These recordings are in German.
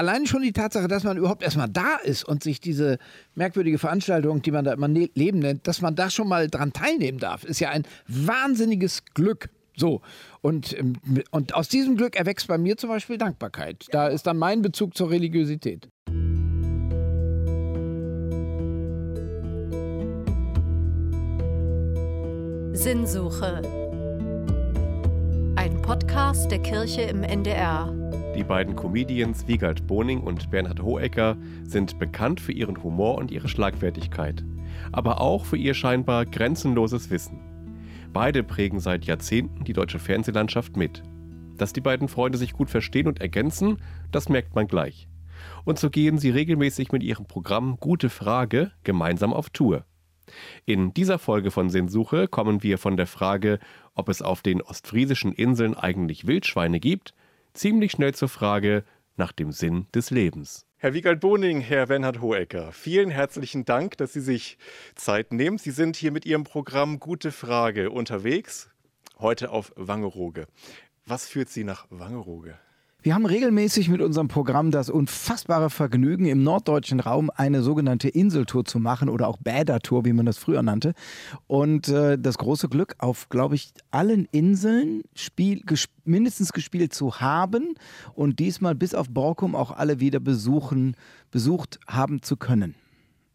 allein schon die Tatsache, dass man überhaupt erstmal da ist und sich diese merkwürdige Veranstaltung, die man da immer ne Leben nennt, dass man da schon mal dran teilnehmen darf, ist ja ein wahnsinniges Glück. So, und, ähm, und aus diesem Glück erwächst bei mir zum Beispiel Dankbarkeit. Da ist dann mein Bezug zur Religiosität. Sinnsuche. Ein Podcast der Kirche im NDR. Die beiden Comedians Wiegald Boning und Bernhard Hohecker sind bekannt für ihren Humor und ihre Schlagfertigkeit, aber auch für ihr scheinbar grenzenloses Wissen. Beide prägen seit Jahrzehnten die deutsche Fernsehlandschaft mit. Dass die beiden Freunde sich gut verstehen und ergänzen, das merkt man gleich. Und so gehen sie regelmäßig mit ihrem Programm Gute Frage gemeinsam auf Tour. In dieser Folge von Sinnsuche kommen wir von der Frage, ob es auf den ostfriesischen Inseln eigentlich Wildschweine gibt, ziemlich schnell zur Frage nach dem Sinn des Lebens. Herr Wiegald Boning, Herr Bernhard Hohecker, vielen herzlichen Dank, dass Sie sich Zeit nehmen. Sie sind hier mit Ihrem Programm Gute Frage unterwegs, heute auf Wangerooge. Was führt Sie nach Wangerooge? Wir haben regelmäßig mit unserem Programm das unfassbare Vergnügen, im norddeutschen Raum eine sogenannte Inseltour zu machen oder auch Bädertour, wie man das früher nannte. Und äh, das große Glück, auf, glaube ich, allen Inseln Spiel, gesp mindestens gespielt zu haben und diesmal bis auf Borkum auch alle wieder besuchen, besucht haben zu können.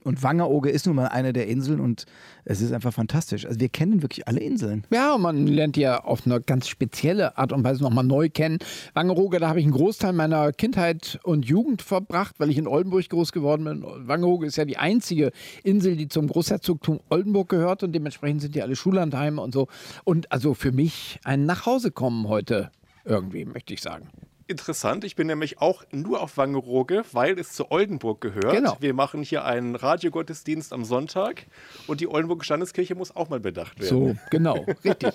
Und Wangerooge ist nun mal eine der Inseln und es ist einfach fantastisch. Also wir kennen wirklich alle Inseln. Ja, man lernt ja auf eine ganz spezielle Art und Weise nochmal neu kennen. Wangerooge, da habe ich einen Großteil meiner Kindheit und Jugend verbracht, weil ich in Oldenburg groß geworden bin. Wangerooge ist ja die einzige Insel, die zum Großherzogtum Oldenburg gehört und dementsprechend sind die alle Schullandheime und so. Und also für mich ein Nachhausekommen heute irgendwie, möchte ich sagen interessant. Ich bin nämlich auch nur auf Wangerooge, weil es zu Oldenburg gehört. Genau. Wir machen hier einen Radiogottesdienst am Sonntag und die Oldenburger Standeskirche muss auch mal bedacht werden. So, genau, richtig.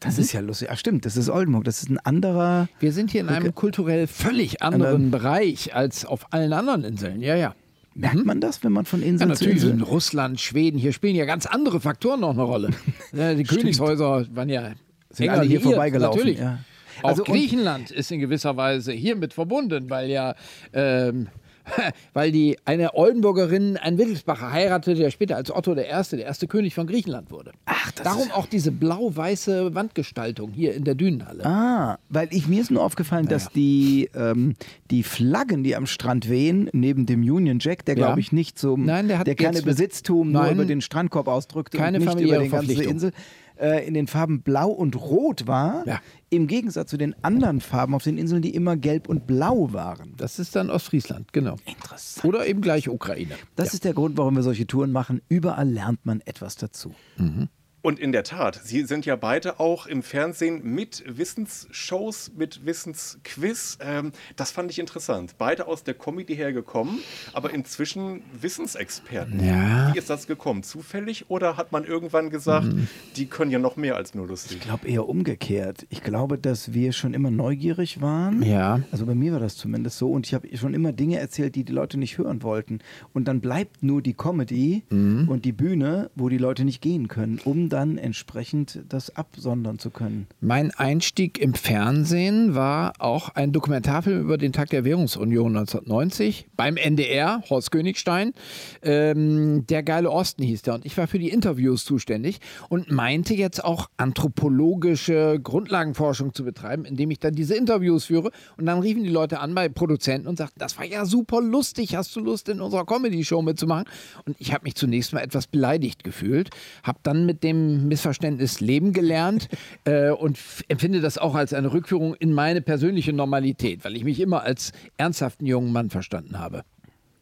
Das ist ja lustig. Ach stimmt, das ist Oldenburg. Das ist ein anderer. Wir sind hier in einem kulturell völlig anderen Bereich als auf allen anderen Inseln. Ja, ja. Merkt man das, wenn man von Inseln ja, natürlich zu Inseln? Russland, Schweden, hier spielen ja ganz andere Faktoren noch eine Rolle. die Königshäuser waren ja sind alle hier vorbeigelaufen. Natürlich. Ja. Also Griechenland ist in gewisser Weise hiermit verbunden, weil ja ähm, weil die eine Oldenburgerin einen Wittelsbacher heiratete, der später als Otto I., der erste König von Griechenland wurde. Ach, das Darum auch diese blau-weiße Wandgestaltung hier in der Dünenhalle. Ah, weil ich mir ist nur aufgefallen, naja. dass die, ähm, die Flaggen, die am Strand wehen, neben dem Union Jack, der ja. glaube ich nicht so, Nein, der, hat der keine Besitztum nur über den Strandkorb ausdrückt keine und nicht über die ganze Insel, äh, in den Farben Blau und Rot war, ja. im Gegensatz zu den anderen Farben auf den Inseln, die immer Gelb und Blau waren. Das ist dann Ostfriesland, genau. Interessant. Oder eben gleich Ukraine. Das ja. ist der Grund, warum wir solche Touren machen. Überall lernt man etwas dazu. Mhm. Und in der Tat, Sie sind ja beide auch im Fernsehen mit Wissensshows, mit Wissensquiz. Ähm, das fand ich interessant. Beide aus der Comedy hergekommen, aber inzwischen Wissensexperten. Ja. Wie ist das gekommen? Zufällig oder hat man irgendwann gesagt, mhm. die können ja noch mehr als nur lustig? Ich glaube eher umgekehrt. Ich glaube, dass wir schon immer neugierig waren. Ja. Also bei mir war das zumindest so. Und ich habe schon immer Dinge erzählt, die die Leute nicht hören wollten. Und dann bleibt nur die Comedy mhm. und die Bühne, wo die Leute nicht gehen können, um dann entsprechend das absondern zu können. Mein Einstieg im Fernsehen war auch ein Dokumentarfilm über den Tag der Währungsunion 1990 beim NDR, Horst Königstein. Ähm, der geile Osten hieß der und ich war für die Interviews zuständig und meinte jetzt auch anthropologische Grundlagenforschung zu betreiben, indem ich dann diese Interviews führe und dann riefen die Leute an bei Produzenten und sagten, das war ja super lustig, hast du Lust in unserer Comedy-Show mitzumachen? Und ich habe mich zunächst mal etwas beleidigt gefühlt, habe dann mit dem Missverständnis leben gelernt äh, und empfinde das auch als eine Rückführung in meine persönliche Normalität, weil ich mich immer als ernsthaften jungen Mann verstanden habe.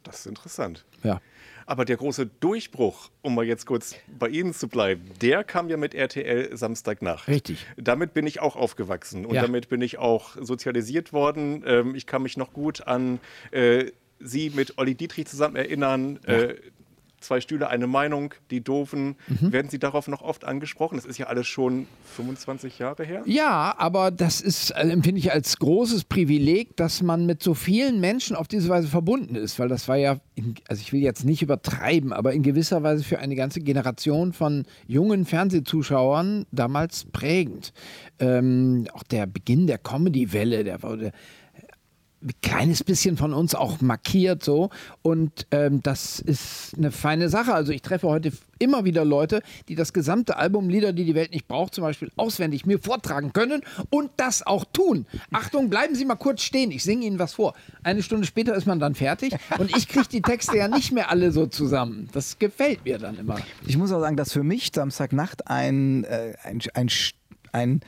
Das ist interessant. Ja. Aber der große Durchbruch, um mal jetzt kurz bei Ihnen zu bleiben, der kam ja mit RTL Samstagnacht. Richtig. Damit bin ich auch aufgewachsen und ja. damit bin ich auch sozialisiert worden. Ähm, ich kann mich noch gut an äh, Sie mit Olli Dietrich zusammen erinnern. Ja. Äh, zwei Stühle, eine Meinung, die Doofen. Mhm. Werden Sie darauf noch oft angesprochen? Das ist ja alles schon 25 Jahre her. Ja, aber das ist, äh, empfinde ich als großes Privileg, dass man mit so vielen Menschen auf diese Weise verbunden ist, weil das war ja, in, also ich will jetzt nicht übertreiben, aber in gewisser Weise für eine ganze Generation von jungen Fernsehzuschauern damals prägend. Ähm, auch der Beginn der Comedy-Welle, der wurde kleines bisschen von uns auch markiert so. Und ähm, das ist eine feine Sache. Also ich treffe heute immer wieder Leute, die das gesamte Album Lieder, die die Welt nicht braucht, zum Beispiel auswendig mir vortragen können und das auch tun. Achtung, bleiben Sie mal kurz stehen, ich singe Ihnen was vor. Eine Stunde später ist man dann fertig und ich kriege die Texte ja nicht mehr alle so zusammen. Das gefällt mir dann immer. Ich muss auch sagen, dass für mich Samstagnacht ein, äh, ein, ein, ein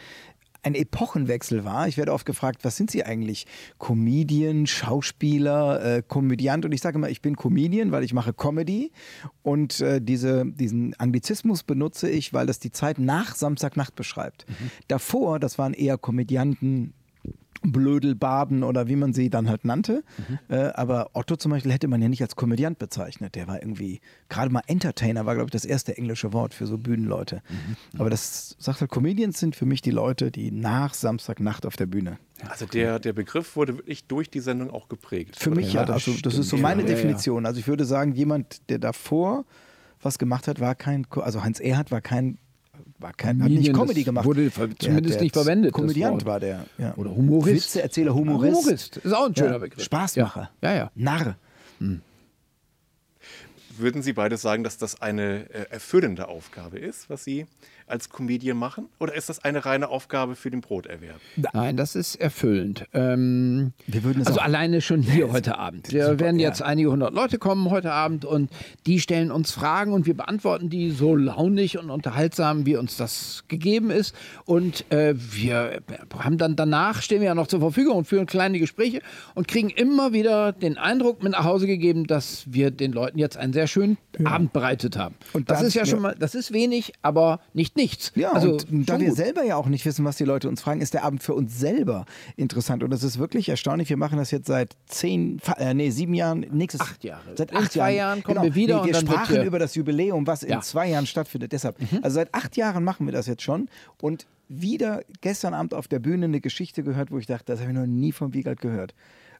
ein Epochenwechsel war. Ich werde oft gefragt, was sind Sie eigentlich? Comedian, Schauspieler, äh, Komödiant. Und ich sage immer, ich bin Comedian, weil ich mache Comedy. Und äh, diese, diesen Anglizismus benutze ich, weil das die Zeit nach Samstagnacht beschreibt. Mhm. Davor, das waren eher Komödianten, Blödelbaden oder wie man sie dann halt nannte. Mhm. Äh, aber Otto zum Beispiel hätte man ja nicht als Komödiant bezeichnet. Der war irgendwie, gerade mal Entertainer war, glaube ich, das erste englische Wort für so Bühnenleute. Mhm. Aber das sagt halt, Comedians sind für mich die Leute, die nach Samstagnacht auf der Bühne. Also der, der Begriff wurde wirklich durch die Sendung auch geprägt. Für mich ja, ja das, also, das ist so meine ja, Definition. Also ich würde sagen, jemand, der davor was gemacht hat, war kein, also Heinz Erhardt war kein war kein, hat nicht Comedy gemacht. Wurde zumindest nicht verwendet. Komödiant war der. Ja. Oder Humorist. Witzeerzähler, Humorist. Humorist. Ist auch ein schöner ja. Begriff. Spaßmacher. Ja, ja. ja. Narr. Hm. Würden Sie beide sagen, dass das eine äh, erfüllende Aufgabe ist, was Sie als Comedian machen? Oder ist das eine reine Aufgabe für den Broterwerb? Nein, das ist erfüllend. Ähm, also alleine schon hier heute Abend. Wir super, werden jetzt ja. einige hundert Leute kommen heute Abend und die stellen uns Fragen und wir beantworten die so launig und unterhaltsam, wie uns das gegeben ist. Und äh, wir haben dann danach, stehen wir ja noch zur Verfügung und führen kleine Gespräche und kriegen immer wieder den Eindruck mit nach Hause gegeben, dass wir den Leuten jetzt einen sehr schönen ja. Abend bereitet haben. Und das, das ist ja schon mal, das ist wenig, aber nicht nichts. Ja, also, und da wir gut. selber ja auch nicht wissen, was die Leute uns fragen, ist der Abend für uns selber interessant. Und das ist wirklich erstaunlich. Wir machen das jetzt seit zehn, äh, nee, sieben Jahren, nächstes acht Jahre. Seit acht in zwei Jahren, Jahren kommen genau. wir wieder. Nee, wir sprachen über das Jubiläum, was ja. in zwei Jahren stattfindet. Deshalb, mhm. also seit acht Jahren machen wir das jetzt schon. Und wieder gestern Abend auf der Bühne eine Geschichte gehört, wo ich dachte, das habe ich noch nie von Wiegald gehört.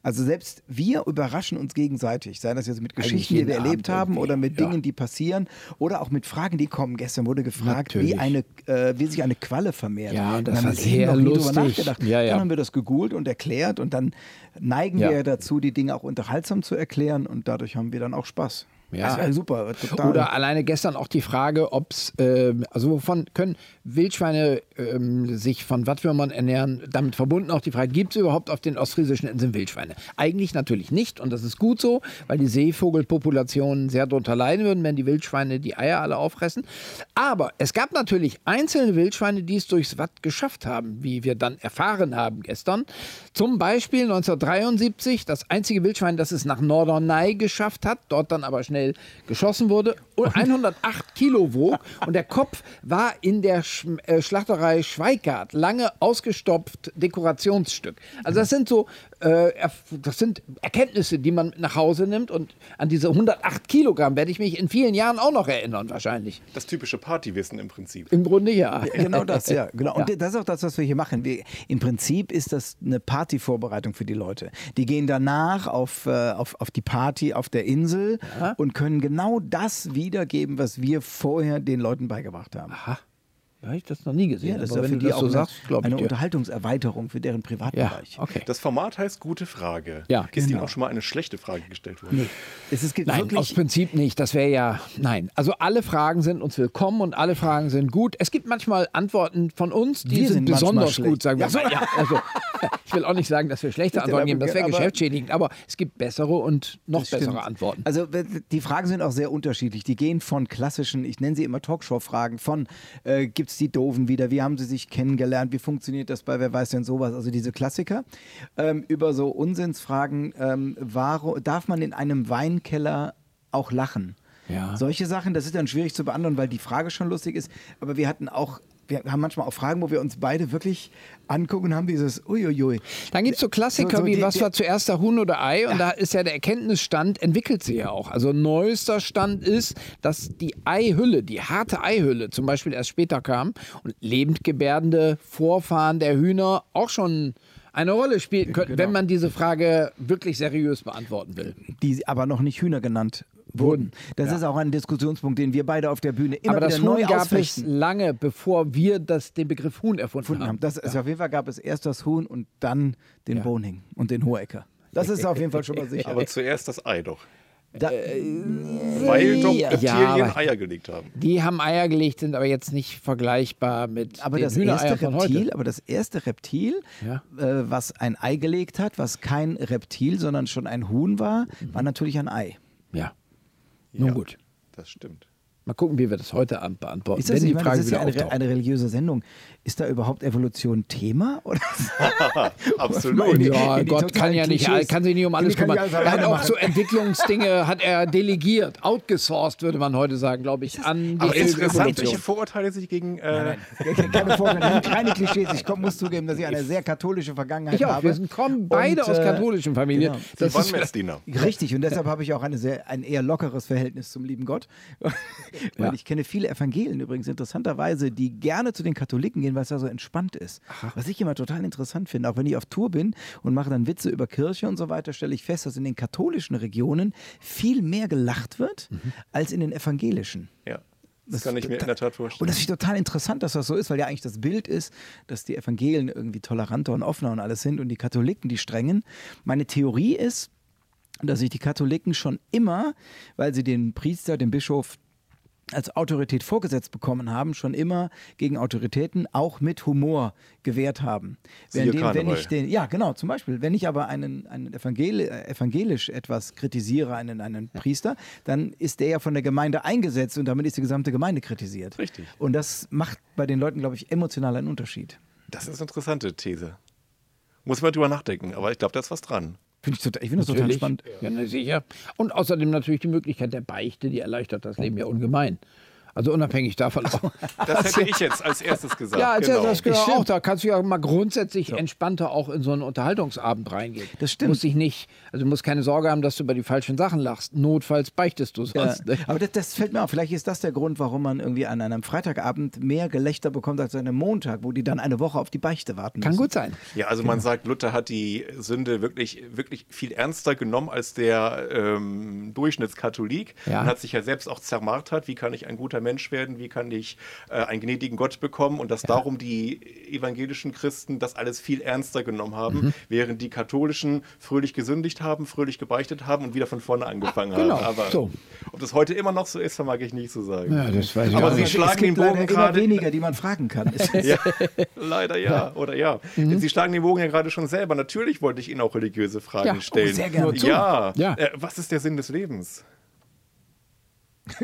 Also selbst wir überraschen uns gegenseitig, sei das jetzt mit Geschichten, die wir erlebt Abend haben oder mit ja. Dingen, die passieren oder auch mit Fragen, die kommen. Gestern wurde gefragt, wie, eine, äh, wie sich eine Qualle vermehrt. Ja, und das und war sehr lustig. Ja, ja. Dann haben wir das gegoogelt und erklärt und dann neigen wir dazu, die Dinge auch unterhaltsam zu erklären und dadurch haben wir dann auch Spaß. Ja. Wäre super. Total. Oder alleine gestern auch die Frage, ob es, äh, also wovon können Wildschweine äh, sich von Wattwürmern ernähren? Damit verbunden auch die Frage, gibt es überhaupt auf den ostfriesischen Inseln Wildschweine? Eigentlich natürlich nicht und das ist gut so, weil die Seevogelpopulationen sehr darunter leiden würden, wenn die Wildschweine die Eier alle auffressen. Aber es gab natürlich einzelne Wildschweine, die es durchs Watt geschafft haben, wie wir dann erfahren haben gestern. Zum Beispiel 1973 das einzige Wildschwein, das es nach Norderney geschafft hat, dort dann aber schnell Israel geschossen wurde und 108 Kilo wog und der Kopf war in der Sch äh, Schlachterei Schweigart lange ausgestopft Dekorationsstück. Also das sind so äh, das sind Erkenntnisse, die man nach Hause nimmt und an diese 108 Kilogramm werde ich mich in vielen Jahren auch noch erinnern wahrscheinlich. Das typische Partywissen im Prinzip. Im Grunde ja. Genau das, ja. Genau. Und ja. das ist auch das, was wir hier machen. Wir, Im Prinzip ist das eine Partyvorbereitung für die Leute. Die gehen danach auf, äh, auf, auf die Party auf der Insel ja. Und können genau das wiedergeben, was wir vorher den Leuten beigebracht haben. Aha. Habe ich das noch nie gesehen. Ja, das ist ja für die auch so sagst, eine, eine Unterhaltungserweiterung für deren Privatbereich. Ja, okay. Das Format heißt Gute Frage. Ja, ist genau. Ihnen auch schon mal eine schlechte Frage gestellt worden? Nee. Es ist nein, aus Prinzip nicht. Das wäre ja, nein. Also alle Fragen sind uns willkommen und alle Fragen sind gut. Es gibt manchmal Antworten von uns, die wir sind, sind besonders gut, sagen wir. Ja, ja, also, ich will auch nicht sagen, dass wir schlechte Antworten geben, das wäre geschäftsschädigend, aber es gibt bessere und noch bessere stimmt. Antworten. Also die Fragen sind auch sehr unterschiedlich. Die gehen von klassischen, ich nenne sie immer Talkshow-Fragen, von äh, gibt es die Doofen wieder, wie haben sie sich kennengelernt, wie funktioniert das bei Wer weiß denn sowas, also diese Klassiker. Ähm, über so Unsinnsfragen, ähm, war, darf man in einem Weinkeller auch lachen? Ja. Solche Sachen, das ist dann schwierig zu beantworten, weil die Frage schon lustig ist. Aber wir hatten auch wir haben manchmal auch Fragen, wo wir uns beide wirklich angucken und haben dieses Uiuiui. Dann gibt es so Klassiker so, so wie, die, was war zuerst der Huhn oder Ei? Und ja. da ist ja der Erkenntnisstand, entwickelt sich ja auch. Also neuester Stand ist, dass die Eihülle, die harte Eihülle zum Beispiel erst später kam und lebend gebärdende Vorfahren der Hühner auch schon eine Rolle spielen könnten, genau. wenn man diese Frage wirklich seriös beantworten will. Die aber noch nicht Hühner genannt wurden. Das ja. ist auch ein Diskussionspunkt, den wir beide auf der Bühne immer Aber wieder das neu Huhn gab es lange, bevor wir das, den Begriff Huhn erfunden haben. haben. Das, ja. Auf jeden Fall gab es erst das Huhn und dann den ja. Boning und den Hohecker. Das ist auf jeden Fall schon mal sicher. Aber zuerst das Ei doch. Da, Weil doch Ja, Reptilien aber- Eier gelegt haben. Die haben Eier gelegt, sind aber jetzt nicht vergleichbar mit aber den das erste von Reptil, heute. aber das erste Reptil, Ja. äh, was ein Ei gelegt hat, was kein Reptil, sondern schon ein Huhn war, war natürlich ein Ei. Ja. Nun Ja. gut. Das stimmt. Mal gucken, wie wir das heute Abend beantworten. Ist das, wenn die meine, Frage das ist ja eine, auftaucht. eine religiöse Sendung. Ist da überhaupt Evolution Thema? Oder? Absolut. Ja, Gott kann ja nicht, Klischees. kann sich nicht um alles kümmern. Er hat auch so Entwicklungsdinge hat er delegiert, outgesourced würde man heute sagen, glaube ich, an die Aber interessant, welche. Vorurteile sich gegen. Äh, Keine Vorurteile, keine Klischees. Ich komm, muss zugeben, dass ich eine sehr katholische Vergangenheit Ich auch, habe. wir sind, kommen beide Und, aus äh, katholischen Familien. genau. Das Sie ist Messdiener. Richtig, und deshalb habe ich auch eine sehr, ein eher lockeres Verhältnis zum lieben Gott. Weil Ja. ich kenne viele Evangelien übrigens interessanterweise, die gerne zu den Katholiken gehen, weil es da so entspannt ist. Was ich immer total interessant finde, auch wenn ich auf Tour bin und mache dann Witze über Kirche und so weiter, stelle ich fest, dass in den katholischen Regionen viel mehr gelacht wird Mhm. als in den evangelischen. Ja. Das, kann ich mir in der Tat Und vorstellen. das ist total interessant, dass das so ist, weil ja eigentlich das Bild ist, dass die Evangelien irgendwie toleranter und offener und alles sind und die Katholiken die strengen. Meine Theorie ist, dass sich die Katholiken schon immer, weil sie den Priester, den Bischof als Autorität vorgesetzt bekommen haben, schon immer gegen Autoritäten auch mit Humor gewehrt haben. Siehe Währenddem, wenn ich den, ja genau, zum Beispiel, wenn ich aber einen, einen Evangel evangelisch etwas kritisiere, einen, einen Priester, dann ist der ja von der Gemeinde eingesetzt und damit ist die gesamte Gemeinde kritisiert. Richtig. Und das macht bei den Leuten, glaube ich, emotional einen Unterschied. Das ist eine interessante These. Muss man drüber nachdenken, aber ich glaube, da ist was dran. Finde ich, total- ich finde das total spannend. Ja, sicher. Und außerdem natürlich die Möglichkeit der Beichte, die erleichtert das Leben ja ungemein. Also unabhängig davon auch. Das hätte ich jetzt als erstes gesagt. Ja, als genau. das gehört Stimmt. auch. Da kannst du ja mal grundsätzlich entspannter auch in so einen Unterhaltungsabend reingehen. Das stimmt. Musst dich nicht, also du musst keine Sorge haben, dass du über die falschen Sachen lachst. Notfalls beichtest du Ja, sonst. ne? aber das, das fällt mir auf. Vielleicht ist das der Grund, warum man irgendwie an einem Freitagabend mehr Gelächter bekommt als an einem Montag, wo die dann eine Woche auf die Beichte warten Kann müssen. gut sein. Ja, also man sagt, Luther hat die Sünde wirklich, wirklich viel ernster genommen als der ähm, Durchschnittskatholik. Ja. Und hat sich ja selbst auch zermartert, wie kann ich ein guter Mensch werden, wie kann ich äh, einen gnädigen Gott bekommen und dass darum die evangelischen Christen das alles viel ernster genommen haben, Mhm. während die katholischen fröhlich gesündigt haben, fröhlich gebeichtet haben und wieder von vorne angefangen genau, haben. Aber so. ob das heute immer noch so ist, vermag ich nicht zu sagen. Ja, das weiß ich Aber auch Sie schlagen es gibt den Bogen leider immer gerade- weniger, die man fragen kann. Ja, leider ja, oder ja. Mhm. Sie schlagen den Bogen ja gerade schon selber. Natürlich wollte ich Ihnen auch religiöse Fragen Ja, oh, stellen. sehr gerne. Ja, Ja. Äh, was ist der Sinn des Lebens?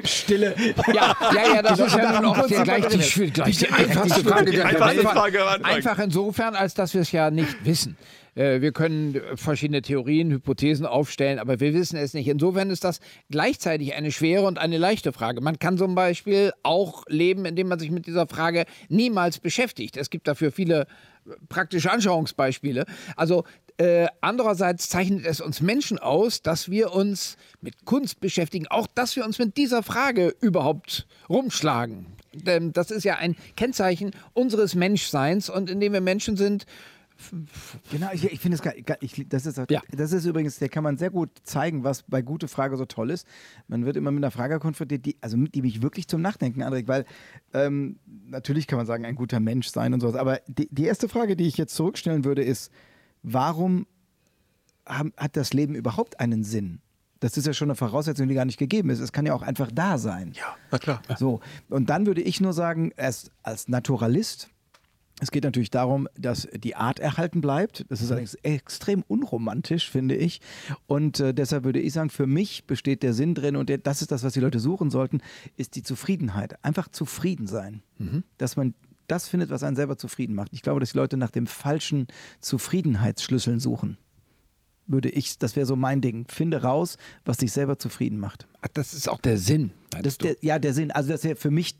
Stille. Ja, ja, ja, das Die ist ja nun auch kurz gleich, die, gleich die einfachste Frage der Einfachste Welt. Frage. Einfach insofern, als dass wir es ja nicht wissen. Äh, Wir können verschiedene Theorien, Hypothesen aufstellen, aber wir wissen es nicht. Insofern ist das gleichzeitig eine schwere und eine leichte Frage. Man kann zum Beispiel auch leben, indem man sich mit dieser Frage niemals beschäftigt. Es gibt dafür viele praktische Anschauungsbeispiele. Also äh, andererseits zeichnet es uns Menschen aus, dass wir uns mit Kunst beschäftigen, auch dass wir uns mit dieser Frage überhaupt rumschlagen. Denn das ist ja ein Kennzeichen unseres Menschseins und indem wir Menschen sind, Genau, ich, ich finde es geil. geil. Ich, das, ist, Ja. das ist übrigens, der kann man sehr gut zeigen, was bei Gute Frage so toll ist. Man wird immer mit einer Frage konfrontiert, die, also mit, die mich wirklich zum Nachdenken anregt, weil ähm, natürlich kann man sagen, ein guter Mensch sein und sowas. Aber die, die erste Frage, die ich jetzt zurückstellen würde, ist, warum haben, hat das Leben überhaupt einen Sinn? Das ist ja schon eine Voraussetzung, die gar nicht gegeben ist. Es kann ja auch einfach da sein. Ja, na klar. So, und dann würde ich nur sagen, erst als Naturalist, es geht natürlich darum, dass die Art erhalten bleibt. Das ist allerdings extrem unromantisch, finde ich. Und äh, deshalb würde ich sagen, für mich besteht der Sinn drin und der, das ist das, was die Leute suchen sollten, ist die Zufriedenheit. Einfach zufrieden sein. Dass man das findet, was einen selber zufrieden macht. Ich glaube, dass die Leute nach dem falschen Zufriedenheitsschlüsseln suchen. Würde ich, das wäre so mein Ding. Finde raus, was dich selber zufrieden macht. ach, das ist auch der Sinn. Das der, ja, der Sinn. Also das ist ja für mich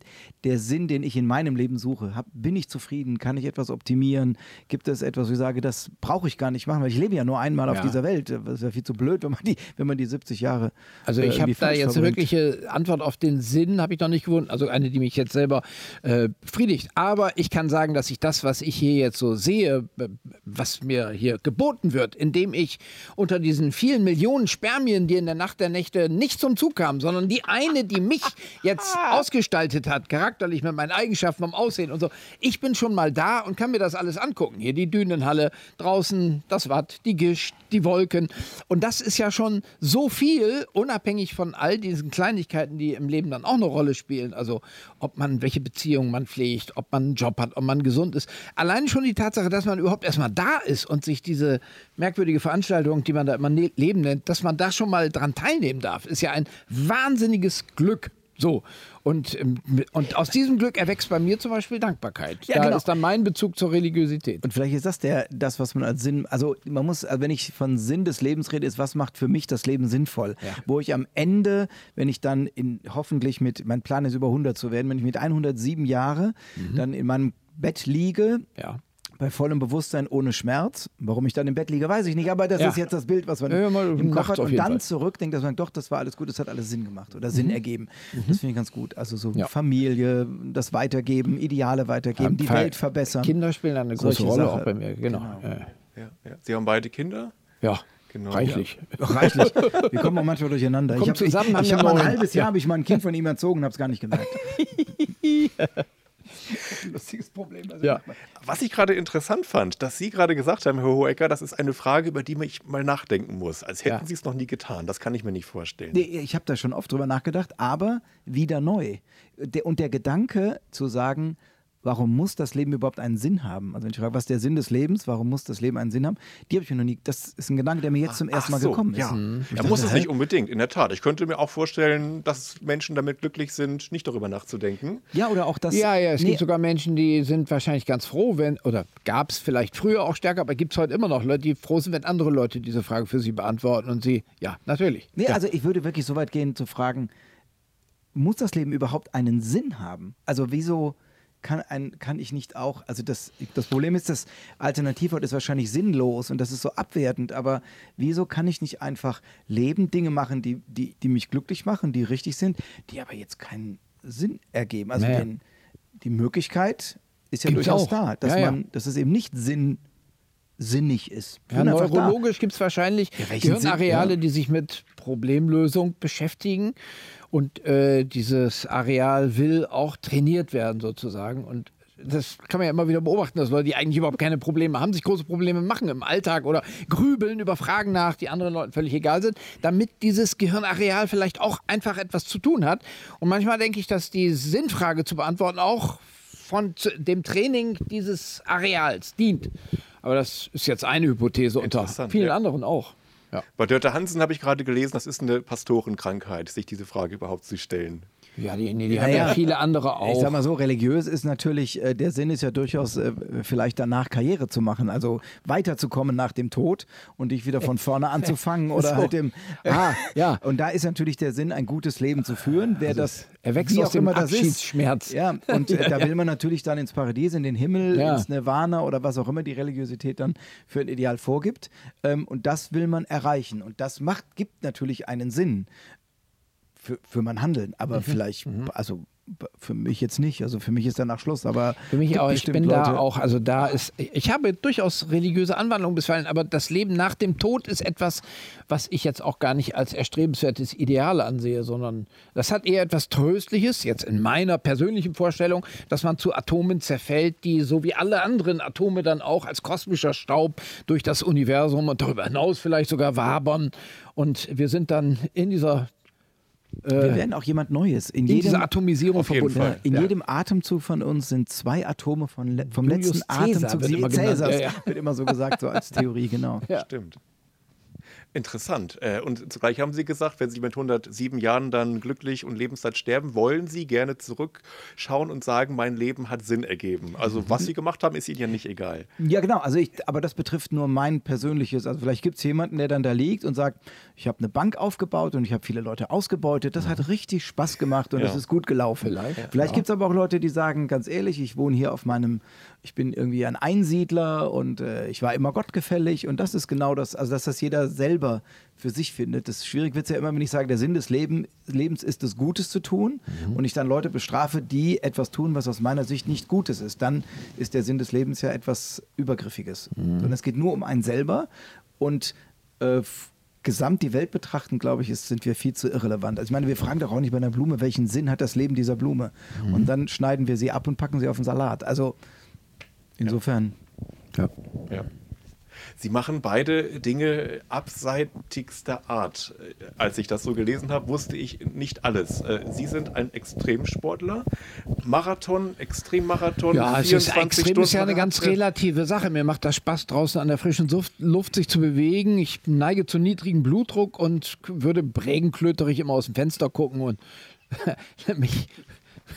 der Sinn, den ich in meinem Leben suche. Hab, bin ich zufrieden? Kann ich etwas optimieren? Gibt es etwas, wo ich sage, das brauche ich gar nicht machen, weil ich lebe ja nur einmal auf Ja. dieser Welt. Das ist ja viel zu blöd, wenn man die, wenn man die 70 Jahre. Also äh, ich habe irgendwie da jetzt eine verbringt. wirkliche Antwort auf den Sinn, habe ich noch nicht gefunden. Also eine, die mich jetzt selber äh, befriedigt. Aber ich kann sagen, dass ich das, was ich hier jetzt so sehe, äh, was mir hier geboten wird, indem ich unter diesen vielen Millionen Spermien, die in der Nacht der Nächte nicht zum Zug kamen, sondern die eine, die mich jetzt ausgestaltet hat, charakterlich mit meinen Eigenschaften, vom Aussehen und so. Ich bin schon mal da und kann mir das alles angucken. Hier die Dünenhalle, draußen das Watt, die Gischt, die Wolken. Und das ist ja schon so viel, unabhängig von all diesen Kleinigkeiten, die im Leben dann auch eine Rolle spielen. Also ob man, welche Beziehungen man pflegt, ob man einen Job hat, ob man gesund ist. Allein schon die Tatsache, dass man überhaupt erstmal da ist und sich diese merkwürdige Veranstaltung, die man da immer ne Leben nennt, dass man da schon mal dran teilnehmen darf, ist ja ein wahnsinniges Glück. So. Und, ähm, und aus diesem Glück erwächst bei mir zum Beispiel Dankbarkeit. Ja, da genau. ist dann mein Bezug zur Religiosität. Und vielleicht ist das der, das, was man als Sinn, also man muss, also wenn ich von Sinn des Lebens rede, ist, was macht für mich das Leben sinnvoll? Ja. Wo ich am Ende, wenn ich dann in, hoffentlich mit, mein Plan ist über 100 zu werden, wenn ich mit 107 Jahre dann in meinem Bett liege, Ja. Bei vollem Bewusstsein ohne Schmerz. Warum ich dann im Bett liege, weiß ich nicht, aber das Ja. ist jetzt das Bild, was man Ja, ja, im Kopf hat auf und dann Fall. zurückdenkt, dass man sagt, doch, das war alles gut, das hat alles Sinn gemacht oder Sinn ergeben. Das finde ich ganz gut. Also so Ja. Familie, das Weitergeben, Ideale weitergeben, die Welt verbessern. Kinder spielen eine große Solche Rolle Sache. auch bei mir, genau. Genau. Ja. Ja, ja. Sie haben beide Kinder? Ja, Genau. reichlich. Reichlich. Wir kommen auch manchmal durcheinander. Kommt ich habe zusammen, ich, ich hab mal ein halbes Jahr Ja. habe ich mal ein Kind von ihm erzogen und habe es gar nicht gemerkt. Lustiges Problem. Also Ja. Was ich gerade interessant fand, dass Sie gerade gesagt haben, Herr Hohecker, das ist eine Frage, über die ich mal nachdenken muss. Als hätten Ja. Sie es noch nie getan. Das kann ich mir nicht vorstellen. Nee, ich habe da schon oft drüber nachgedacht, aber wieder neu. Und der Gedanke zu sagen, warum muss das Leben überhaupt einen Sinn haben? Also wenn ich frage, was ist der Sinn des Lebens, warum muss das Leben einen Sinn haben? Die habe ich mir noch nie, das ist ein Gedanke, der mir jetzt zum ersten Mal Ach so, gekommen ist. Ja, Ich ja dachte, muss es nicht unbedingt, in der Tat. Ich könnte mir auch vorstellen, dass Menschen damit glücklich sind, nicht darüber nachzudenken. Ja, oder auch das. Ja, ja, es nee, gibt sogar Menschen, die sind wahrscheinlich ganz froh, wenn, oder gab es vielleicht früher auch stärker, aber gibt es heute immer noch Leute, die froh sind, wenn andere Leute diese Frage für sie beantworten und sie, ja, natürlich. Nee, ja. also ich würde wirklich so weit gehen zu fragen, muss das Leben überhaupt einen Sinn haben? Also wieso kann, ein, kann ich nicht auch, also das, das Problem ist, das Alternativwort ist wahrscheinlich sinnlos und das ist so abwertend, aber wieso kann ich nicht einfach leben, Dinge machen, die, die, die mich glücklich machen, die richtig sind, die aber jetzt keinen Sinn ergeben? Also Naja. den, die Möglichkeit ist ja Gibt's durchaus auch. da, dass, Ja, ja. man, dass es eben nicht Sinn, sinnig ist. Ja, neurologisch gibt es wahrscheinlich Ja, Sinn, Gehirnareale, ja. die sich mit Problemlösung beschäftigen. Und äh, dieses Areal will auch trainiert werden, sozusagen. Und das kann man ja immer wieder beobachten, dass Leute, die eigentlich überhaupt keine Probleme haben, sich große Probleme machen im Alltag oder grübeln über Fragen nach, die anderen Leuten völlig egal sind, damit dieses Gehirnareal vielleicht auch einfach etwas zu tun hat. Und manchmal denke ich, dass die Sinnfrage zu beantworten auch von dem Training dieses Areals dient. Aber das ist jetzt eine Hypothese unter vielen ja. anderen auch. Ja. Bei Dörte Hansen habe ich gerade gelesen, das ist eine Pastorenkrankheit, sich diese Frage überhaupt zu stellen. Ja, die, nee, die Ja, haben ja, viele andere auch. Ich sag mal so, religiös ist natürlich, äh, der Sinn ist ja durchaus äh, vielleicht danach Karriere zu machen, also weiterzukommen nach dem Tod und dich wieder von vorne anzufangen oder So. halt dem, Ah, ja. Und da ist natürlich der Sinn, ein gutes Leben zu führen, wer das, erwächst wie aus auch dem immer das ist. Abschiedsschmerz. Ja, und äh, da will man natürlich dann ins Paradies, in den Himmel, Ja. ins Nirvana oder was auch immer die Religiosität dann für ein Ideal vorgibt. Ähm, und das will man erreichen. Und das macht, gibt natürlich einen Sinn für, für mein Handeln. Aber Mhm. vielleicht, also b- für mich jetzt nicht. Also für mich ist danach Schluss. Aber Für mich auch. Ich bin da Leute- auch, also da ist, ich habe durchaus religiöse Anwandlungen bisweilen, aber das Leben nach dem Tod ist etwas, was ich jetzt auch gar nicht als erstrebenswertes Ideal ansehe, sondern das hat eher etwas Tröstliches, jetzt in meiner persönlichen Vorstellung, dass man zu Atomen zerfällt, die so wie alle anderen Atome dann auch als kosmischer Staub durch das Universum und darüber hinaus vielleicht sogar wabern. Und wir sind dann in dieser, Wir werden auch jemand Neues. In in jedem, dieser Atomisierung Auf jeden verbunden. Fall. in Ja. jedem Atemzug von uns sind zwei Atome von vom Julius letzten Caesar Atemzug. wird immer. Cäsars Ja, ja. wird immer so gesagt, so als Theorie, genau. Ja. Stimmt. Interessant. Äh, Und zugleich haben Sie gesagt, wenn Sie mit 107 Jahren dann glücklich und lebenssatt sterben, wollen Sie gerne zurückschauen und sagen, mein Leben hat Sinn ergeben. Also was Sie gemacht haben, ist Ihnen ja nicht egal. Ja, genau. Also ich, aber das betrifft nur mein persönliches. Also vielleicht gibt es jemanden, der dann da liegt und sagt, ich habe eine Bank aufgebaut und ich habe viele Leute ausgebeutet. Das hat richtig Spaß gemacht und Ja. das ist gut gelaufen. Vielleicht, Vielleicht ja. gibt es aber auch Leute, die sagen, ganz ehrlich, ich wohne hier auf meinem, ich bin irgendwie ein Einsiedler und äh, ich war immer gottgefällig und das ist genau das, also dass das jeder selber für sich findet. Das schwierig wird es ja immer, wenn ich sage, der Sinn des Leben, Lebens ist es, Gutes zu tun und ich dann Leute bestrafe, die etwas tun, was aus meiner Sicht nicht Gutes ist. Dann ist der Sinn des Lebens ja etwas Übergriffiges. Und es geht nur um einen selber und äh, gesamt die Welt betrachten, glaube ich, ist, sind wir viel zu irrelevant. Also ich meine, wir fragen doch auch nicht bei einer Blume, welchen Sinn hat das Leben dieser Blume? Mhm. Und dann schneiden wir sie ab und packen sie auf den Salat. Also insofern. Ja. Ja. Sie machen beide Dinge abseitigster Art. Äh, Als ich das so gelesen habe, wusste ich nicht alles. Äh, Sie sind ein Extremsportler, Marathon, Extremmarathon, Ja, es ist 24 extrem ist ja eine Stunden ganz relative Sache. Mir macht das Spaß, draußen an der frischen Luft, sich zu bewegen. Ich neige zu niedrigem Blutdruck und würde regenklöterig immer aus dem Fenster gucken und mich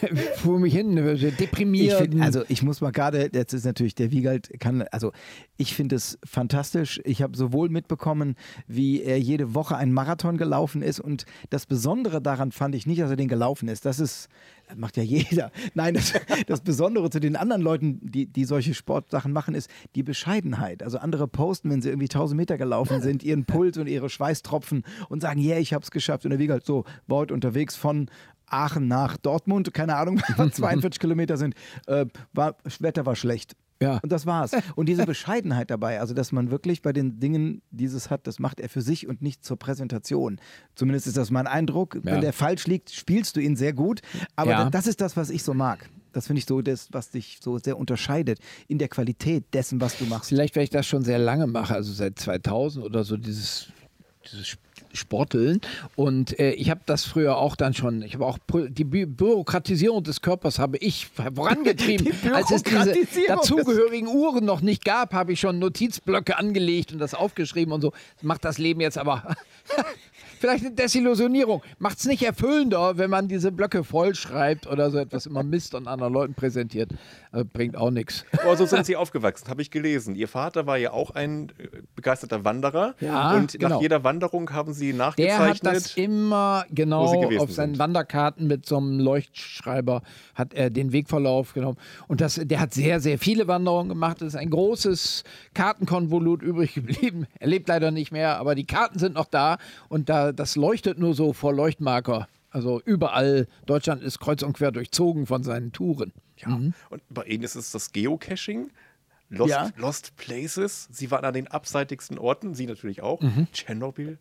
vor mich hin, Ich deprimiert. find, also ich muss mal gerade, jetzt ist natürlich der Wiegald kann, also ich finde es fantastisch. Ich habe sowohl mitbekommen, wie er jede Woche einen Marathon gelaufen ist und das Besondere daran fand ich nicht, dass er den gelaufen ist. Das ist, das macht ja jeder. Nein, das, das Besondere zu den anderen Leuten, die, die solche Sportsachen machen, ist die Bescheidenheit. Also andere posten, wenn sie irgendwie 1000 Meter gelaufen sind, ihren Puls und ihre Schweißtropfen und sagen, yeah, ich habe es geschafft. Und der Wiegald so, war unterwegs von Aachen nach Dortmund, keine Ahnung, was 42 Kilometer sind, äh, war, das Wetter war schlecht. Ja. Und das war's. Und diese Bescheidenheit dabei, also dass man wirklich bei den Dingen dieses hat, das macht er für sich und nicht zur Präsentation. Zumindest ist das mein Eindruck. Ja. Wenn der falsch liegt, spielst du ihn sehr gut. Aber Ja. da- das ist das, was ich so mag. Das finde ich so das, was dich so sehr unterscheidet in der Qualität dessen, was du machst. Vielleicht, weil ich das schon sehr lange mache, also seit 2000 oder so, dieses, dieses Sp- Sporteln. Und äh, ich habe das früher auch dann schon, ich habe auch die Bü Bürokratisierung des Körpers habe ich vorangetrieben. Als es diese dazugehörigen Uhren noch nicht gab, habe ich schon Notizblöcke angelegt und das aufgeschrieben und so. Das macht das Leben jetzt aber. Vielleicht eine Desillusionierung. Macht es nicht erfüllender, wenn man diese Blöcke vollschreibt oder so etwas immer Mist und anderen Leuten präsentiert. Also bringt auch nichts. Oh, so sind Sie aufgewachsen, habe ich gelesen. Ihr Vater war ja auch ein äh, begeisterter Wanderer. Ja, und genau. nach jeder Wanderung haben Sie Der nachgezeichnet. hat das immer genau auf seinen sind. Wanderkarten mit so einem Leuchtschreiber hat er den Wegverlauf genommen. Und das, der hat sehr, sehr viele Wanderungen gemacht. Es ist ein großes Kartenkonvolut übrig geblieben. Er lebt leider nicht mehr, aber die Karten sind noch da und da, das leuchtet nur so vor Leuchtmarker. Also überall, Deutschland ist kreuz und quer durchzogen von seinen Touren. ja. Und bei Ihnen ist es das Geocaching. Lost, Ja. Lost Places. Sie waren an den abseitigsten Orten, Sie natürlich auch. Mhm. Tschernobyl.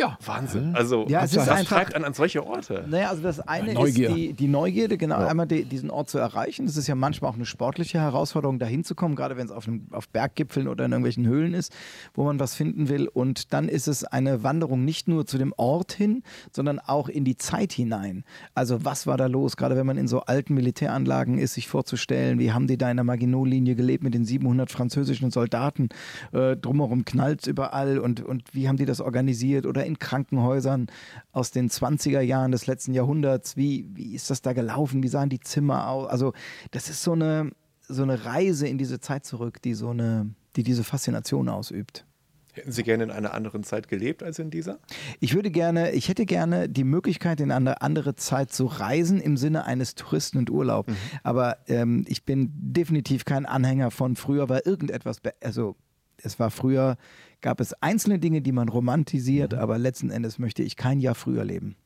Ja, Wahnsinn. Also, Ja, es das ist einfach- treibt an solche Orte. Naja, also das eine Neugier. ist die, die Neugierde, genau, einmal die, diesen Ort zu erreichen. Das ist ja manchmal auch eine sportliche Herausforderung, da hinzukommen, gerade wenn es auf, einem- auf Berggipfeln oder in irgendwelchen Höhlen ist, wo man was finden will. Und dann ist es eine Wanderung nicht nur zu dem Ort hin, sondern auch in die Zeit hinein. Also was war da los? Gerade wenn man in so alten Militäranlagen ist, sich vorzustellen, wie haben die da in der Maginot-Linie gelebt mit den 700 französischen Soldaten? Äh, drumherum knallt überall und, und wie haben die das organisiert? Oder in Krankenhäusern aus den 20er Jahren des letzten Jahrhunderts. Wie, wie ist das da gelaufen? Wie sahen die Zimmer aus? Also, das ist so eine, so eine Reise in diese Zeit zurück, die so eine, die diese Faszination ausübt. Hätten Sie gerne in einer anderen Zeit gelebt als in dieser? Ich würde gerne, ich hätte gerne die Möglichkeit, in eine andere Zeit zu reisen im Sinne eines Touristen und Urlaub. Aber ähm, ich bin definitiv kein Anhänger von früher war irgendetwas, also es war früher, gab es einzelne Dinge, die man romantisiert, aber letzten Endes möchte ich kein Jahr früher leben.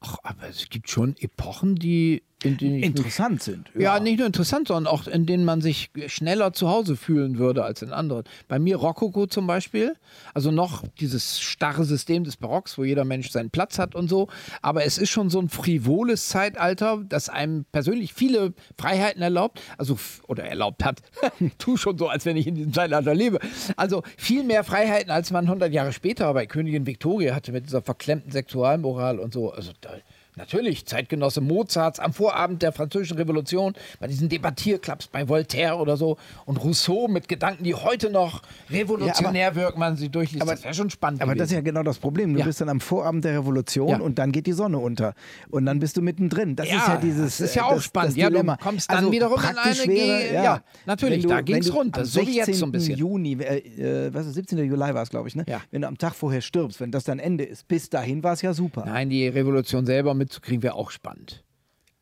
Ach, aber es gibt schon Epochen, die in denen ich mich Interessant sind. Ja, nicht nur interessant, sondern auch in denen man sich schneller zu Hause fühlen würde als in anderen. Bei mir Rokoko zum Beispiel, also noch dieses starre System des Barocks, wo jeder Mensch seinen Platz hat und so. Aber es ist schon so ein frivoles Zeitalter, das einem persönlich viele Freiheiten erlaubt, also oder erlaubt hat. tu schon so, als wenn ich in diesem Zeitalter lebe. Also viel mehr Freiheiten, als man 100 Jahre später bei Königin Victoria hatte mit dieser verklemmten Sexualmoral und so. Also da, Natürlich, Zeitgenosse Mozarts am Vorabend der Französischen Revolution, bei diesen Debattierclubs bei Voltaire oder so und Rousseau mit Gedanken, die heute noch revolutionär wirken, man sie durchliest. aber- das wäre schon spannend. Aber das ist ja gewesen. genau das Problem. Du Ja. bist dann am Vorabend der Revolution Ja. und dann geht die Sonne unter. Und dann bist du mittendrin. Das Ja, ist ja dieses. das ist ja äh, auch das, spannend. Das Ja, du Dilemma. Also kommst dann wiederum in eine wäre, ja, natürlich, wenn da ging's du runter, so wie jetzt so ein 16. bisschen. Juni, äh, äh, was ist 17. Juli war es, glaube ich, ne? Ja. Wenn du am Tag vorher stirbst, wenn das dann Ende ist, bis dahin war es ja super. Nein, die Revolution selber mitzukriegen wäre auch spannend.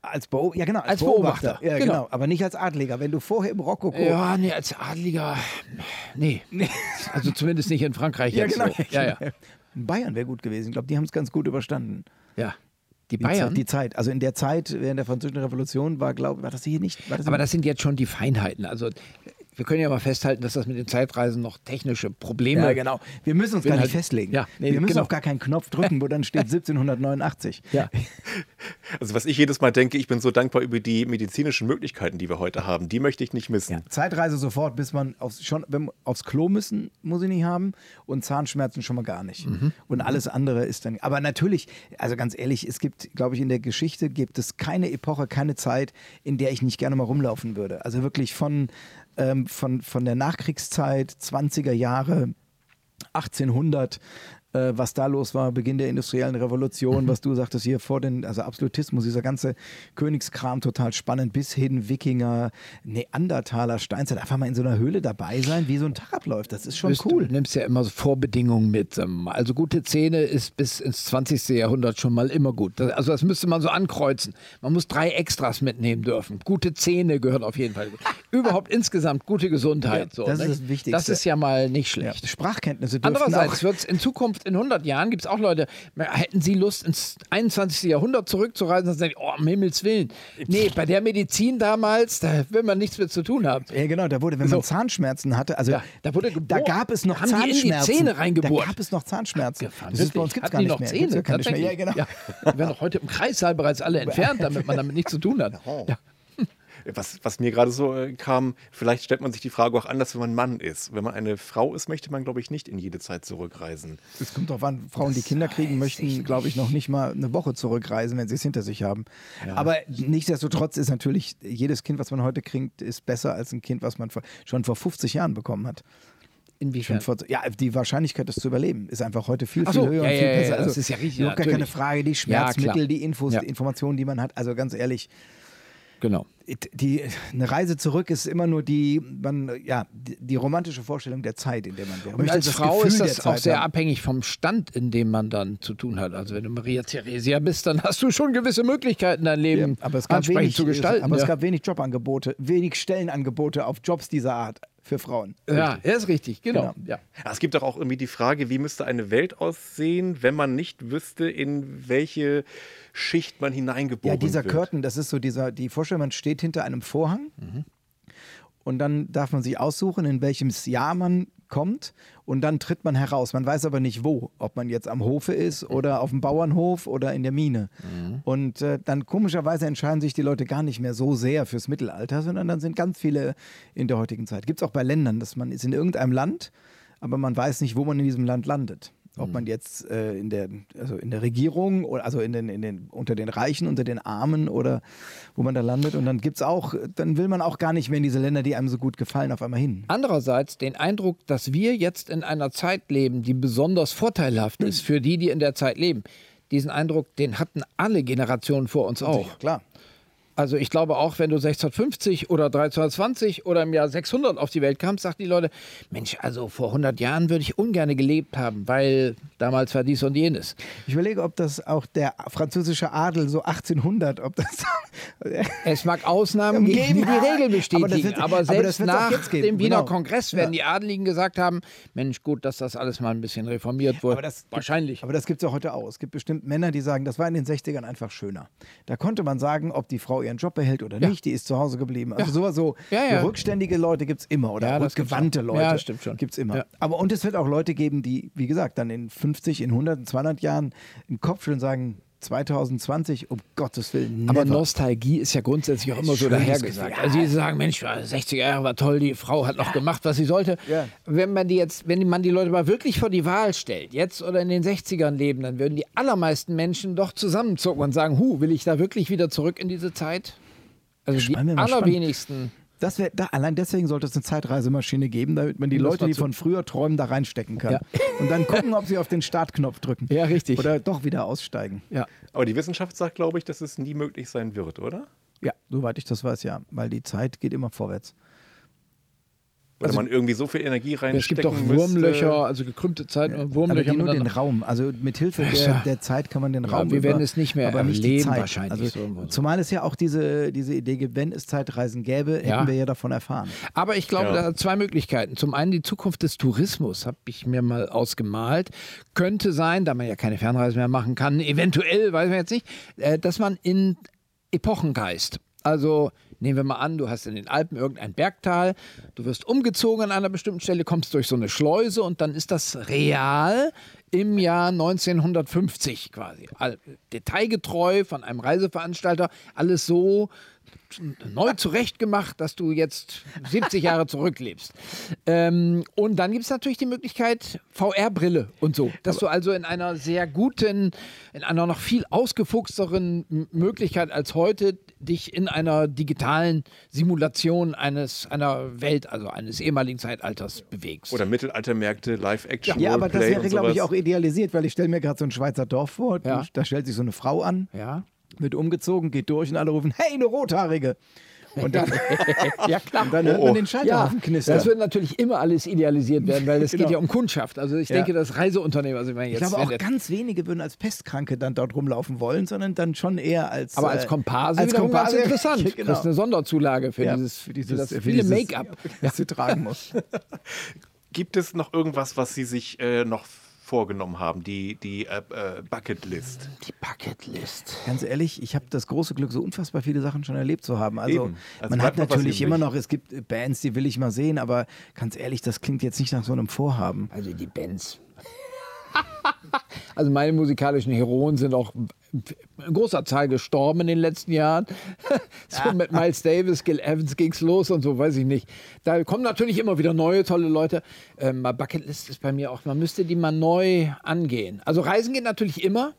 Als, Beo ja, genau, als, Als Beobachter. Beobachter, Ja, genau. genau. Aber nicht als Adliger. Wenn du vorher im Rokoko. Ja, nee, als Adliger, nee. Also zumindest nicht in Frankreich Ja, jetzt genau. so. Ja, ja. In Bayern wäre gut gewesen. Ich glaube, die haben es ganz gut überstanden. ja. Die Bayern. Die Zeit. Also in der Zeit während der Französischen Revolution war, glaube war das hier nicht. Das Aber das sind jetzt schon die Feinheiten. Also wir können ja mal festhalten, dass das mit den Zeitreisen noch technische Probleme. Ja, genau. Wir müssen uns gar nicht halt- festlegen. Ja, nee, wir müssen genau. auf gar keinen Knopf drücken, wo dann steht 1789. Ja. Also was ich jedes Mal denke, ich bin so dankbar über die medizinischen Möglichkeiten, die wir heute haben. Die möchte ich nicht missen. Ja, Zeitreise sofort, bis man aufs, schon, wenn, aufs Klo müssen, muss ich nicht haben. Und Zahnschmerzen schon mal gar nicht. Und alles andere ist dann. Aber natürlich, also ganz ehrlich, es gibt, glaube ich, in der Geschichte gibt es keine Epoche, keine Zeit, in der ich nicht gerne mal rumlaufen würde. Also wirklich von, ähm, von, von der Nachkriegszeit, 20er Jahre, 1800, äh, was da los war, Beginn der industriellen Revolution, was du sagtest hier vor den, also Absolutismus, dieser ganze Königskram total spannend, bis hin Wikinger, Neandertaler, Steinzeit, einfach mal in so einer Höhle dabei sein, wie so ein Tag abläuft. Das ist schon Bist- cool. Du nimmst ja immer so Vorbedingungen mit. Also gute Zähne ist bis ins 20. Jahrhundert schon mal immer gut. Das- Also das müsste man so ankreuzen. Man muss drei Extras mitnehmen dürfen. Gute Zähne gehört auf jeden Fall. Überhaupt insgesamt gute Gesundheit. Ja, so, das ist ne? das Wichtigste. Das ist ja mal nicht Ja. schlecht. Sprachkenntnisse dürfen Andererseits wird es in Zukunft, in 100 Jahren, gibt es auch Leute, hätten sie Lust, ins 21. Jahrhundert zurückzureisen, dann sagen die, oh, um Himmels Willen. Nee, bei der Medizin damals, da will man nichts mit zu tun haben. Ja, genau, da wurde, wenn So. man Zahnschmerzen hatte, also Ja, da wurde da gebohrt. gab es noch Haben die in die Zahnschmerzen. Zähne reingebohrt. Da gab es noch Zahnschmerzen. Abgefahren. Das ist bei uns Hatten gar nicht noch mehr. Zähne? Ja keine mehr. Ja, genau. Ja. Die werden doch heute im Kreissaal bereits alle entfernt, damit man damit nichts zu tun hat. Ja. Was, was mir gerade so äh, kam, vielleicht stellt man sich die Frage auch anders, wenn man Mann ist. Wenn man eine Frau ist, möchte man, glaube ich, nicht in jede Zeit zurückreisen. Es kommt darauf an, Frauen, die Kinder kriegen, möchten, glaube ich, noch nicht mal eine Woche zurückreisen, wenn sie es hinter sich haben. Aber nichtsdestotrotz ist natürlich, jedes Kind, was man heute kriegt, ist besser als ein Kind, was man vor, schon vor 50 Jahren bekommen hat. Inwiefern? Vor, ja, die Wahrscheinlichkeit, das zu überleben, ist einfach heute viel, viel so, höher ja, und viel ja, ja, besser. Also das ist ja richtig, Überhaupt gar keine. Frage, die Ja, Schmerzmittel, die Infos, Ja. die Informationen, die man hat. Also ganz ehrlich, Genau. die, eine Reise zurück ist immer nur die, man, ja, die, die romantische Vorstellung der Zeit, in der man wäre. Und als das Frau Gefühl ist das auch Zeit sehr haben. abhängig vom Stand, in dem man dann zu tun hat. Also wenn du Maria Theresia bist, dann hast du schon gewisse Möglichkeiten, dein Leben Ja, aber es gab wenig, zu gestalten. aber ja. es gab wenig Jobangebote, wenig Stellenangebote auf Jobs dieser Art für Frauen. ja, er ist richtig, genau. Genau. Ja. Es gibt doch auch irgendwie die Frage, wie müsste eine Welt aussehen, wenn man nicht wüsste, in welche Schicht man hineingeboren Ja, dieser wird. Curtain, das ist so dieser, die Vorstellung, man steht hinter einem Vorhang und dann darf man sich aussuchen, in welchem Jahr man kommt und dann tritt man heraus. Man weiß aber nicht wo, ob man jetzt am Hofe ist oder auf dem Bauernhof oder in der Mine. Und äh, dann komischerweise entscheiden sich die Leute gar nicht mehr so sehr fürs Mittelalter, sondern dann sind ganz viele in der heutigen Zeit. Gibt es auch bei Ländern, dass man ist in irgendeinem Land, aber man weiß nicht, wo man in diesem Land landet. Ob man jetzt äh, in, der, also in der Regierung, oder also in den, in den, unter den Reichen, unter den Armen oder wo man da landet. Und dann gibt's auch, dann will man auch gar nicht mehr in diese Länder, die einem so gut gefallen, auf einmal hin. Andererseits den Eindruck, dass wir jetzt in einer Zeit leben, die besonders vorteilhaft ist für die, die in der Zeit leben. Diesen Eindruck, den hatten alle Generationen vor uns auch. Klar. Also ich glaube auch, wenn du 1650 oder 1320 oder im Jahr 600 auf die Welt kamst, sagten die Leute, Mensch, also vor 100 Jahren würde ich ungern gelebt haben, weil damals war dies und jenes. Ich überlege, ob das auch der französische Adel so 1800, ob das. Es mag Ausnahmen geben, die die Geben. Regel Aber bestätigen, wird- aber, aber selbst auch nach dem Wiener genau. Kongress werden Ja. die Adeligen gesagt haben, Mensch, gut, dass das alles mal ein bisschen reformiert wurde. Aber das Wahrscheinlich. Aber das gibt es ja heute auch. Es gibt bestimmt Männer, die sagen, das war in den 60ern einfach schöner. Da konnte man sagen, ob die Frau ihren Job behält oder Ja. nicht, die ist zu Hause geblieben. Also Ja. sowas so Ja, rückständige Leute gibt es immer oder gibt's rückgewandte schon. Leute Ja, stimmt schon. gibt es immer. Aber und es wird auch Leute geben, die, wie gesagt, dann in 50, in 100, in 200 Jahren im Kopf schön sagen, 2020, um Gottes Willen, Aber never. Nostalgie ist ja grundsätzlich auch immer so dahergesagt. Gefühl. Also die sagen, Mensch, 60er Jahre war toll, die Frau hat noch gemacht, was sie sollte. Ja. Wenn man die jetzt, wenn man die Leute mal wirklich vor die Wahl stellt, jetzt oder in den 60ern leben, dann würden die allermeisten Menschen doch zusammenzucken und sagen, hu, will ich da wirklich wieder zurück in diese Zeit? Also die Spannend, mal spannend. Das wär, da, allein deswegen sollte es eine Zeitreisemaschine geben, damit man die das Leute, die von früher träumen, da reinstecken kann. Ja. Und dann gucken, ob sie auf den Startknopf drücken. Ja, richtig. Oder doch wieder aussteigen. Ja. Aber die Wissenschaft sagt, glaube ich, dass es nie möglich sein wird, oder? Ja, soweit ich das weiß, ja. Weil die Zeit geht immer vorwärts. Weil man irgendwie so viel Energie Es reinstecken gibt doch müsste. Wurmlöcher, also gekrümmte Zeiten und Aber Wurmlöcher. die nur den. Raum. Also mit Hilfe der, der Zeit kann man den Ja, Raum wir über, werden es nicht mehr aber nicht die erleben Zeit. wahrscheinlich, Also, so zumal es ja auch diese, diese Idee gibt, wenn es Zeitreisen gäbe, Ja. hätten wir ja davon erfahren. Aber ich glaube, Ja. da hat zwei Möglichkeiten. Zum einen die Zukunft des Tourismus, habe ich mir mal ausgemalt. Könnte sein, da man ja keine Fernreise mehr machen kann, eventuell, weiß man jetzt nicht, äh, dass man in Epochen reist. Also Nehmen wir mal an, du hast in den Alpen irgendein Bergtal, du wirst umgezogen an einer bestimmten Stelle, kommst durch so eine Schleuse und dann ist das real im Jahr 1950 quasi. Detailgetreu von einem Reiseveranstalter, alles so neu zurechtgemacht, dass du jetzt 70 Jahre zurücklebst. Ähm, und dann gibt es natürlich die Möglichkeit VR-Brille und so, dass du also in einer sehr guten, in einer noch viel ausgefuchsteren Möglichkeit als heute dich in einer digitalen Simulation eines einer Welt, also eines ehemaligen Zeitalters bewegst. Oder Mittelaltermärkte, Live-Action, Ja, aber das wäre, glaube ich, auch idealisiert, weil ich stelle mir gerade so ein Schweizer Dorf vor. Ja. Da stellt sich so eine Frau an, ja. Wird umgezogen, geht durch und alle rufen, hey, eine Rothaarige. Und dann, ja, klar. und dann hört Oh, man den Scheiterhaufen knistern. das wird natürlich immer alles idealisiert werden, weil es Genau. geht ja um Kundschaft. Also ich Ja. denke, das Reiseunternehmen, also ich meine ich jetzt, glaube auch ganz wenige würden als Pestkranke dann dort rumlaufen wollen, sondern dann schon eher als. aber als äh, Komparse als Komparse, interessant. Genau. kriegst eine Sonderzulage für Ja, dieses, für dieses, das für viele dieses- Make-up. das sie tragen muss. Gibt es noch irgendwas, was Sie sich äh, noch vorgenommen haben? Die, die äh, äh, Bucketlist. Die Bucketlist. Ganz ehrlich, ich habe das große Glück, so unfassbar viele Sachen schon erlebt zu haben. Also. Also man hat natürlich immer noch, es gibt äh, Bands, die will ich mal sehen, aber ganz ehrlich, das klingt jetzt nicht nach so einem Vorhaben. Also die Bands. Also meine musikalischen Heroen sind auch großer Zahl gestorben in den letzten Jahren. So mit Miles Davis, Gil Evans ging's los und so, weiß ich nicht. Da kommen natürlich immer wieder neue tolle Leute. Ähm, Bucketlist ist bei mir auch, man müsste die mal neu angehen. Also Reisen geht natürlich immer,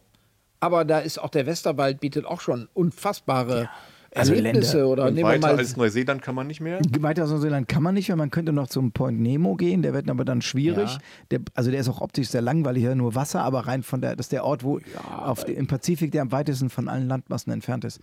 aber da ist auch der Westerwald bietet auch schon unfassbare Also Erlebnisse Länder. oder Und nehmen wir weiter mal als Neuseeland kann man nicht mehr? Weiter aus Neuseeland kann man nicht, weil man könnte noch zum Point Nemo gehen, der wird aber dann schwierig. Ja. Der, also der ist auch optisch sehr langweilig, ja, nur Wasser, aber rein von der, das ist der Ort, wo auf, im Pazifik der am weitesten von allen Landmassen entfernt ist.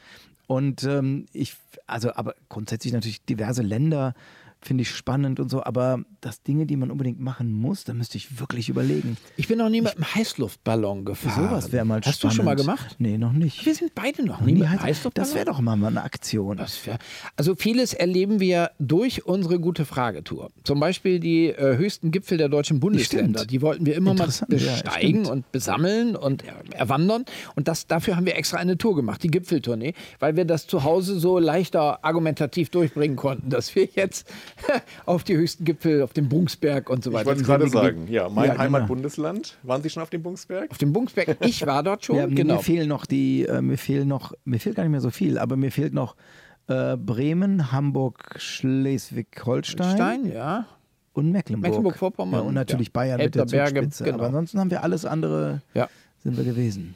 Und ähm, ich, also aber grundsätzlich natürlich diverse Länder finde ich spannend und so, aber das Dinge, die man unbedingt machen muss, da müsste ich wirklich überlegen. Ich bin noch nie mit einem Heißluftballon gefahren. Sowas wäre mal Hast spannend. du schon mal gemacht? Nee, noch nicht. Wir sind beide noch nie Nee, mit einem halt, Heißluftballon. das wäre doch mal eine Aktion. Wär, also vieles erleben wir durch unsere gute Fragetour. Zum Beispiel die äh, höchsten Gipfel der deutschen Bundesländer. Stimmt. Die wollten wir immer mal ja, besteigen stimmt. und besammeln und er erwandern. Und das, dafür haben wir extra eine Tour gemacht, die Gipfeltournee, weil wir das zu Hause so leichter argumentativ durchbringen konnten, dass wir jetzt auf die höchsten Gipfel, auf den Bungsberg und so Ich weiter. wollte es sind gerade sagen. Ja, mein Ja, genau. Heimatbundesland. Waren Sie schon auf dem Bungsberg? Auf dem Bungsberg, ich war dort schon, Ja, mir- genau. Mir fehlen noch die, äh, mir fehlen noch, mir fehlt gar nicht mehr so viel, aber mir fehlt noch äh, Bremen, Hamburg, Schleswig-Holstein Stein, ja. und Mecklenburg. Mecklenburg-Vorpommern, Ja, und natürlich ja. Bayern mit der Elbberge, Zugspitze. genau. Aber ansonsten haben wir alles andere, Ja. sind wir gewesen.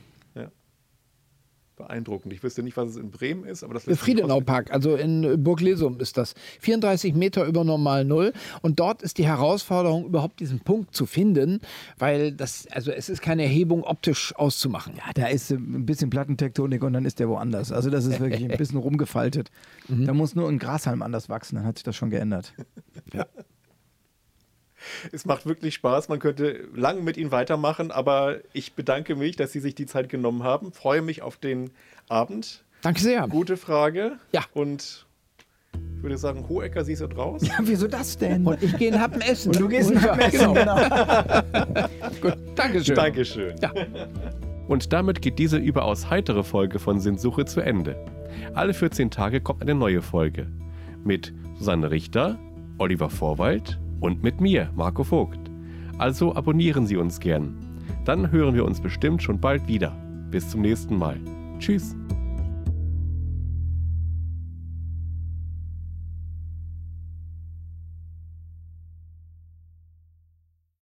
Ja. Beeindruckend. Ich wüsste nicht, was es in Bremen ist, aber das lässt sich Friedenau Park, also in Burg Lesum ist das. 34 Meter über normal Null. Und dort ist die Herausforderung, überhaupt diesen Punkt zu finden, weil das, also es ist keine Erhebung optisch auszumachen. Ja, da ist äh, ein bisschen Plattentektonik und dann ist der woanders. Also das ist wirklich ein bisschen rumgefaltet. Mhm. Da muss nur ein Grashalm anders wachsen, dann hat sich das schon geändert. Es macht wirklich Spaß. Man könnte lang mit Ihnen weitermachen, aber ich bedanke mich, dass Sie sich die Zeit genommen haben. Freue mich auf den Abend. Danke sehr. Gute Frage. Ja. Und ich würde sagen, Hohecker, Sie sind raus. Wieso das denn? Und ich gehe in Happen essen. Und du gehst in Happen essen, Genau. Gut, Dankeschön. Dankeschön. Ja. Und damit geht diese überaus heitere Folge von Sinnsuche zu Ende. Alle 14 Tage kommt eine neue Folge. Mit Susanne Richter, Oliver Vorwald und mit mir, Marco Vogt. Also abonnieren Sie uns gern. Dann hören wir uns bestimmt schon bald wieder. Bis zum nächsten Mal. Tschüss.